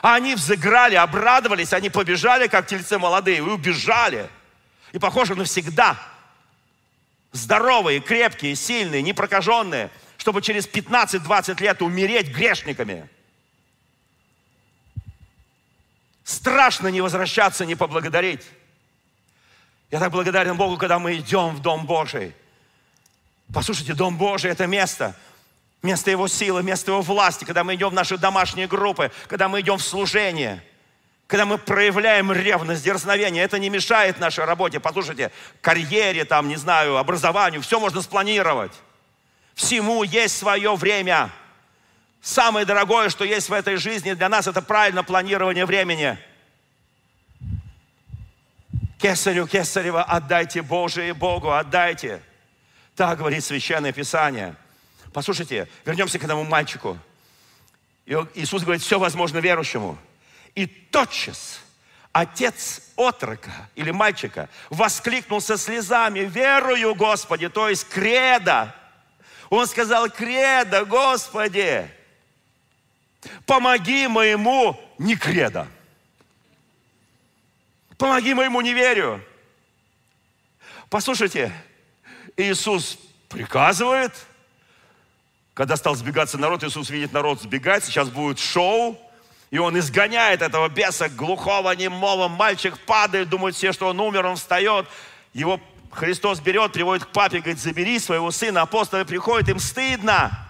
А они взыграли, обрадовались, они побежали, как тельцы молодые, и убежали. И похоже навсегда. Здоровые, крепкие, сильные, непрокаженные, чтобы через 15-20 лет умереть грешниками. Страшно не возвращаться, не поблагодарить. Я так благодарен Богу, когда мы идем в Дом Божий. Послушайте, Дом Божий – это место, место Его силы, место Его власти, когда мы идем в наши домашние группы, когда мы идем в служение – когда мы проявляем ревность, дерзновение, это не мешает нашей работе. Послушайте, карьере, там, не знаю, образованию, все можно спланировать. Всему есть свое время. Самое дорогое, что есть в этой жизни для нас, это правильное планирование времени. Кесарю, Кесарева, отдайте Божие Богу, отдайте. Так говорит Священное Писание. Послушайте, вернемся к этому мальчику. Иисус говорит, все возможно верующему. И тотчас отец отрока или мальчика воскликнул со слезами, верую, Господи, то есть кредо. Он сказал, кредо, Господи, помоги моему не кредо. Помоги моему неверию. Послушайте, Иисус приказывает, когда стал сбегаться народ, Иисус видит народ сбегать, сейчас будет шоу, и он изгоняет этого беса глухого, немого. Мальчик падает, думает все, что он умер, он встает. Его Христос берет, приводит к папе, говорит, забери своего сына. Апостолы приходят, им стыдно.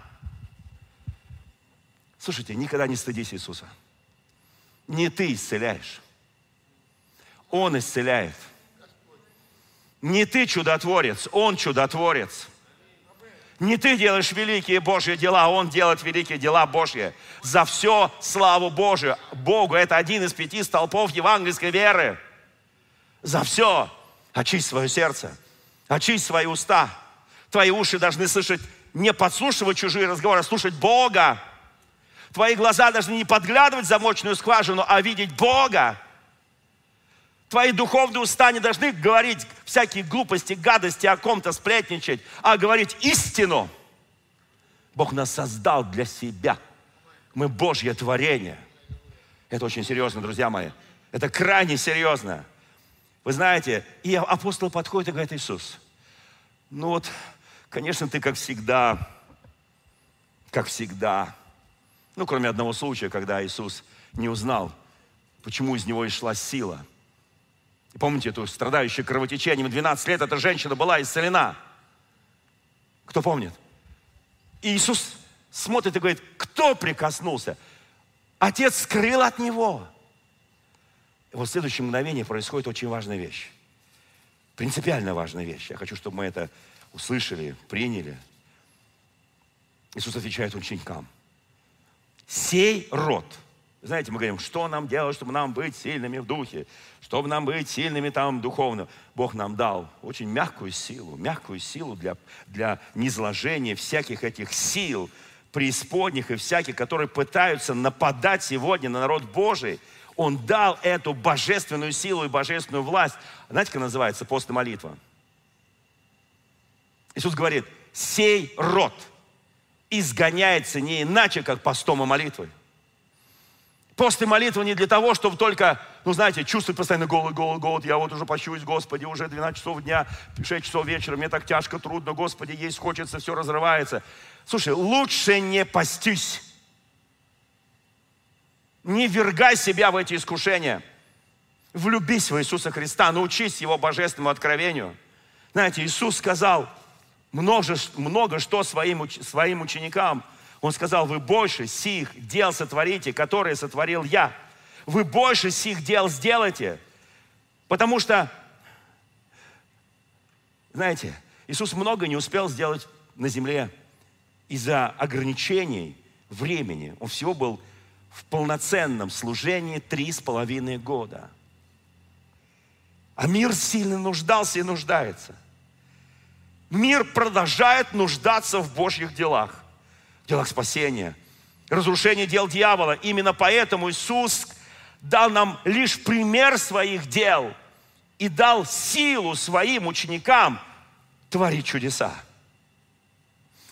Слушайте, никогда не стыдись Иисуса. Не ты исцеляешь. Он исцеляет. Не ты чудотворец, Он чудотворец. Не ты делаешь великие Божьи дела, а Он делает великие дела Божьи. За все славу Божию. Богу это один из пяти столпов евангельской веры. За все. Очисть свое сердце. Очисть свои уста. Твои уши должны слышать, не подслушивать чужие разговоры, а слушать Бога. Твои глаза должны не подглядывать в замочную скважину, а видеть Бога. Твои духовные уста не должны говорить всякие глупости, гадости о ком-то сплетничать, а говорить истину. Бог нас создал для себя. Мы Божье творение. Это очень серьезно, друзья мои. Это крайне серьезно. Вы знаете, и апостол подходит и говорит, Иисус, ну вот, конечно, ты как всегда, как всегда, ну, кроме одного случая, когда Иисус не узнал, почему из него и шла сила – Помните эту страдающую кровотечением 12 лет, эта женщина была исцелена. Кто помнит? И Иисус смотрит и говорит, кто прикоснулся? Отец скрыл от него. И вот в следующее мгновение происходит очень важная вещь. Принципиально важная вещь. Я хочу, чтобы мы это услышали, приняли. Иисус отвечает ученикам. Сей род Знаете, мы говорим, что нам делать, чтобы нам быть сильными в духе, чтобы нам быть сильными там духовно. Бог нам дал очень мягкую силу, мягкую силу для, для низложения всяких этих сил, преисподних и всяких, которые пытаются нападать сегодня на народ Божий. Он дал эту божественную силу и божественную власть. Знаете, как называется пост и молитва? Иисус говорит, сей род изгоняется не иначе, как постом и молитвой. Пост и молитва не для того, чтобы только, ну знаете, чувствовать постоянно голод, голод, голод. Я вот уже пощусь, Господи, уже 12 часов дня, 6 часов вечера, мне так тяжко, трудно, Господи, есть хочется, все разрывается. Слушай, лучше не постись. Не вергай себя в эти искушения. Влюбись в Иисуса Христа, научись Его божественному откровению. Знаете, Иисус сказал много, много что своим, своим ученикам – он сказал, вы больше сих дел сотворите, которые сотворил я. Вы больше сих дел сделайте. Потому что, знаете, Иисус много не успел сделать на земле из-за ограничений времени. Он всего был в полноценном служении три с половиной года. А мир сильно нуждался и нуждается. Мир продолжает нуждаться в Божьих делах делах спасения, разрушение дел дьявола. Именно поэтому Иисус дал нам лишь пример своих дел и дал силу своим ученикам творить чудеса.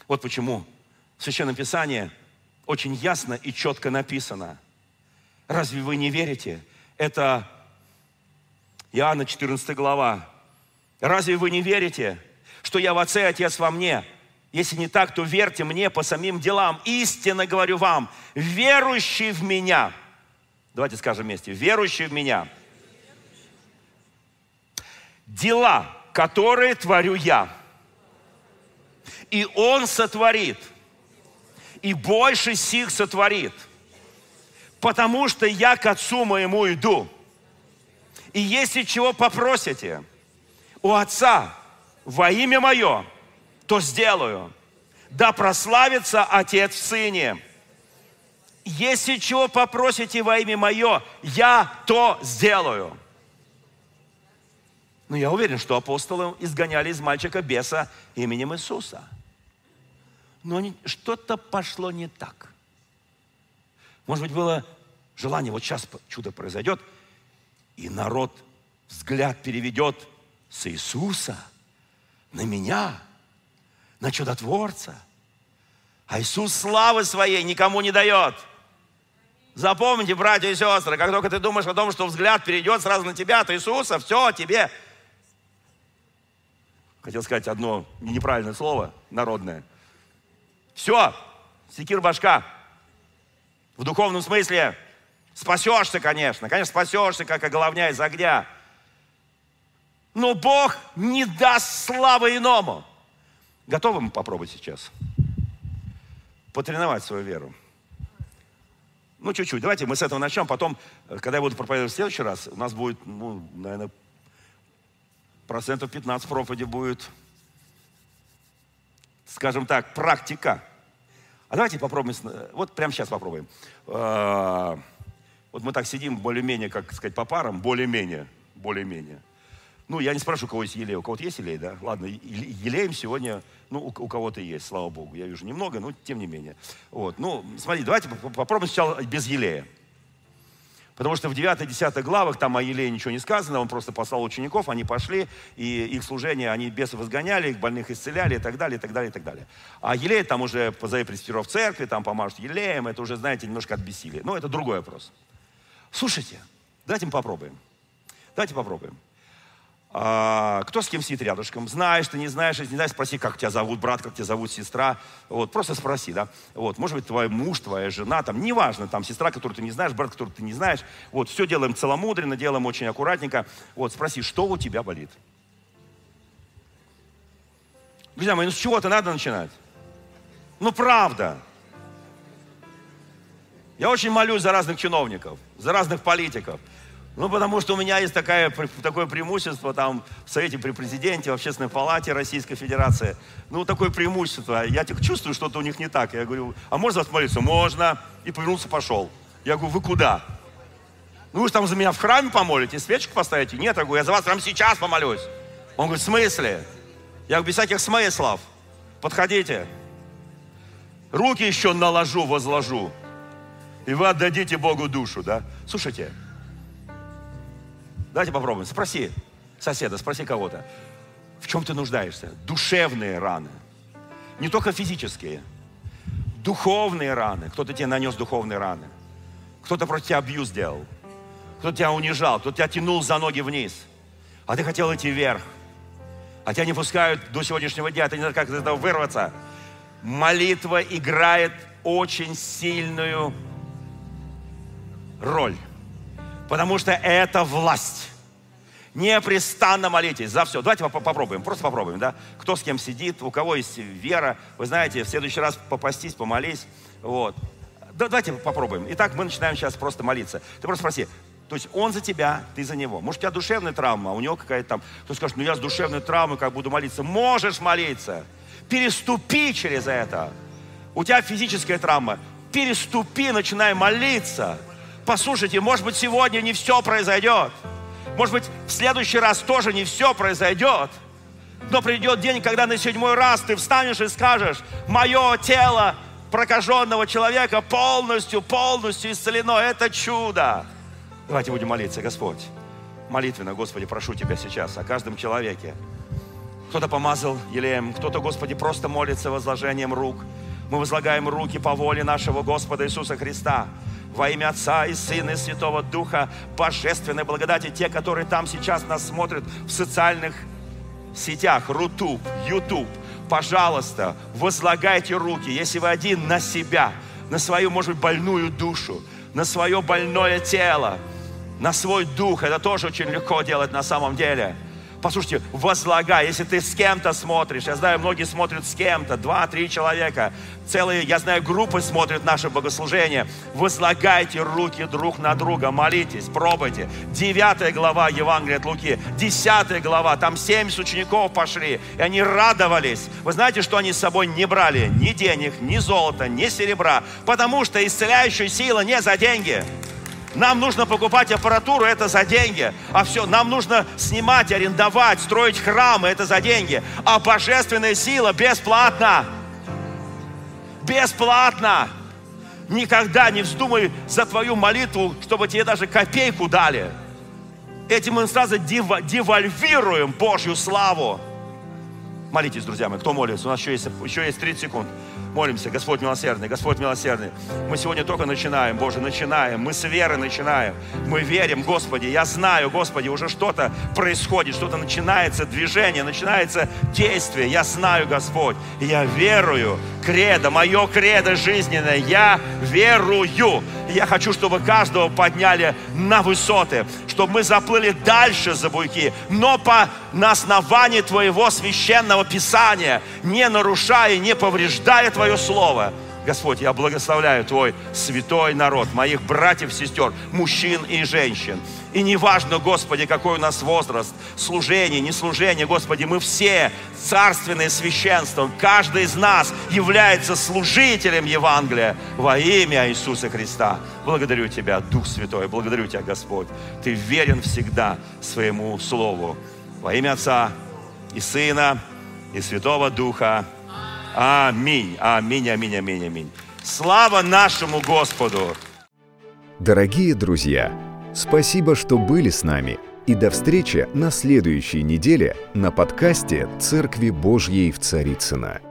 Вот почему в Священном Писании очень ясно и четко написано. Разве вы не верите? Это Иоанна 14 глава. Разве вы не верите, что я в Отце, Отец во мне – если не так, то верьте мне по самим делам. Истинно говорю вам, верующий в меня, давайте скажем вместе, верующий в меня, дела, которые творю я, и он сотворит, и больше сих сотворит, потому что я к отцу моему иду. И если чего попросите у отца во имя мое – то сделаю. Да прославится Отец в Сыне. Если чего попросите во имя Мое, я то сделаю. Но я уверен, что апостолы изгоняли из мальчика беса именем Иисуса. Но что-то пошло не так. Может быть, было желание, вот сейчас чудо произойдет, и народ взгляд переведет с Иисуса на меня – на чудотворца. А Иисус славы своей никому не дает. Запомните, братья и сестры, как только ты думаешь о том, что взгляд перейдет сразу на тебя, то Иисуса, все, тебе. Хотел сказать одно неправильное слово, народное. Все, секир башка. В духовном смысле спасешься, конечно. Конечно, спасешься, как оголовня из огня. Но Бог не даст славы иному. Готовы мы попробовать сейчас? Потренировать свою веру. Ну, чуть-чуть. Давайте мы с этого начнем. Потом, э, когда я буду проповедовать в следующий раз, у нас будет, ну, наверное, процентов 15 проповеди будет, скажем так, практика. А давайте попробуем, вот прямо сейчас попробуем. А, вот мы так сидим более-менее, как сказать, по парам, более-менее, более-менее. Ну, я не спрашиваю, у кого есть елей. У кого-то есть елей, да? Ладно, елеем сегодня, ну, у, у кого-то есть, слава Богу. Я вижу немного, но тем не менее. Вот, ну, смотри, давайте попробуем сначала без елея. Потому что в 9-10 главах там о елее ничего не сказано, он просто послал учеников, они пошли, и их служение, они бесов изгоняли, их больных исцеляли и так далее, и так далее, и так далее. А елей там уже позови пресвитеров церкви, там помажут елеем, это уже, знаете, немножко от. Но это другой вопрос. Слушайте, давайте мы попробуем. Давайте попробуем. А, кто с кем сидит рядышком, знаешь ты, не знаешь, если не знаешь, спроси, как тебя зовут брат, как тебя зовут сестра, вот, просто спроси, да, вот, может быть, твой муж, твоя жена, там, неважно, там, сестра, которую ты не знаешь, брат, которого ты не знаешь, вот, все делаем целомудренно, делаем очень аккуратненько, вот, спроси, что у тебя болит. Друзья мои, ну с чего-то надо начинать. Ну, правда. Я очень молюсь за разных чиновников, за разных политиков – ну, потому что у меня есть такая, такое преимущество там в Совете при Президенте, в Общественной палате Российской Федерации. Ну, такое преимущество. Я чувствую, что-то у них не так. Я говорю, а можно вас молиться? Можно. И повернулся, пошел. Я говорю, вы куда? Ну вы же там за меня в храме помолите, свечку поставите? Нет, я говорю, я за вас прямо сейчас помолюсь. Он говорит, в смысле? Я говорю, без всяких смыслов. Подходите. Руки еще наложу, возложу. И вы отдадите Богу душу, да? Слушайте, давайте попробуем. Спроси соседа, спроси кого-то. В чем ты нуждаешься? Душевные раны. Не только физические. Духовные раны. Кто-то тебе нанес духовные раны. Кто-то против тебя абьюз сделал. Кто-то тебя унижал. Кто-то тебя тянул за ноги вниз. А ты хотел идти вверх. А тебя не пускают до сегодняшнего дня. Ты не знаешь, как из этого вырваться. Молитва играет очень сильную роль. Потому что это власть. Непрестанно молитесь за все. Давайте попробуем, просто попробуем, да? Кто с кем сидит, у кого есть вера. Вы знаете, в следующий раз попастись, помолись. Вот. Да, давайте попробуем. Итак, мы начинаем сейчас просто молиться. Ты просто спроси, то есть он за тебя, ты за него. Может, у тебя душевная травма, а у него какая-то там... Кто скажет, ну я с душевной травмой как буду молиться. Можешь молиться. Переступи через это. У тебя физическая травма. Переступи, начинай молиться. Послушайте, может быть, сегодня не все произойдет. Может быть, в следующий раз тоже не все произойдет. Но придет день, когда на седьмой раз ты встанешь и скажешь, мое тело прокаженного человека полностью, полностью исцелено. Это чудо. Давайте будем молиться, Господь. Молитвенно, Господи, прошу Тебя сейчас о каждом человеке. Кто-то помазал елеем, кто-то, Господи, просто молится возложением рук. Мы возлагаем руки по воле нашего Господа Иисуса Христа во имя Отца и Сына и Святого Духа, божественной благодати, те, которые там сейчас нас смотрят в социальных сетях, Рутуб, Ютуб, пожалуйста, возлагайте руки, если вы один, на себя, на свою, может быть, больную душу, на свое больное тело, на свой дух. Это тоже очень легко делать на самом деле – Послушайте, возлагай, если ты с кем-то смотришь, я знаю, многие смотрят с кем-то, два-три человека, целые, я знаю, группы смотрят наше богослужение. Возлагайте руки друг на друга, молитесь, пробуйте. Девятая глава Евангелия от Луки, десятая глава, там семь учеников пошли, и они радовались. Вы знаете, что они с собой не брали? Ни денег, ни золота, ни серебра, потому что исцеляющая сила не за деньги. Нам нужно покупать аппаратуру, это за деньги. А все, нам нужно снимать, арендовать, строить храмы, это за деньги. А божественная сила бесплатно. Бесплатно. Никогда не вздумай за твою молитву, чтобы тебе даже копейку дали. Этим мы сразу девальвируем Божью славу. Молитесь, друзья мои. Кто молится? У нас еще есть, еще есть 30 секунд молимся, Господь милосердный, Господь милосердный. Мы сегодня только начинаем, Боже, начинаем. Мы с веры начинаем. Мы верим, Господи. Я знаю, Господи, уже что-то происходит, что-то начинается, движение, начинается действие. Я знаю, Господь. Я верую. Кредо, мое кредо жизненное. Я верую. я хочу, чтобы каждого подняли на высоты, чтобы мы заплыли дальше за буйки, но по, на основании Твоего священного Писания, не нарушая, не повреждая Твое Слово. Господь, я благословляю Твой святой народ, моих братьев, сестер, мужчин и женщин. И неважно, Господи, какой у нас возраст, служение, не служение, Господи, мы все царственное священство. Каждый из нас является служителем Евангелия во имя Иисуса Христа. Благодарю Тебя, Дух Святой, благодарю Тебя, Господь. Ты верен всегда своему Слову. Во имя Отца и Сына и Святого Духа. Аминь, аминь, аминь, аминь, аминь. Слава нашему Господу! Дорогие друзья, спасибо, что были с нами. И до встречи на следующей неделе на подкасте «Церкви Божьей в Царицына.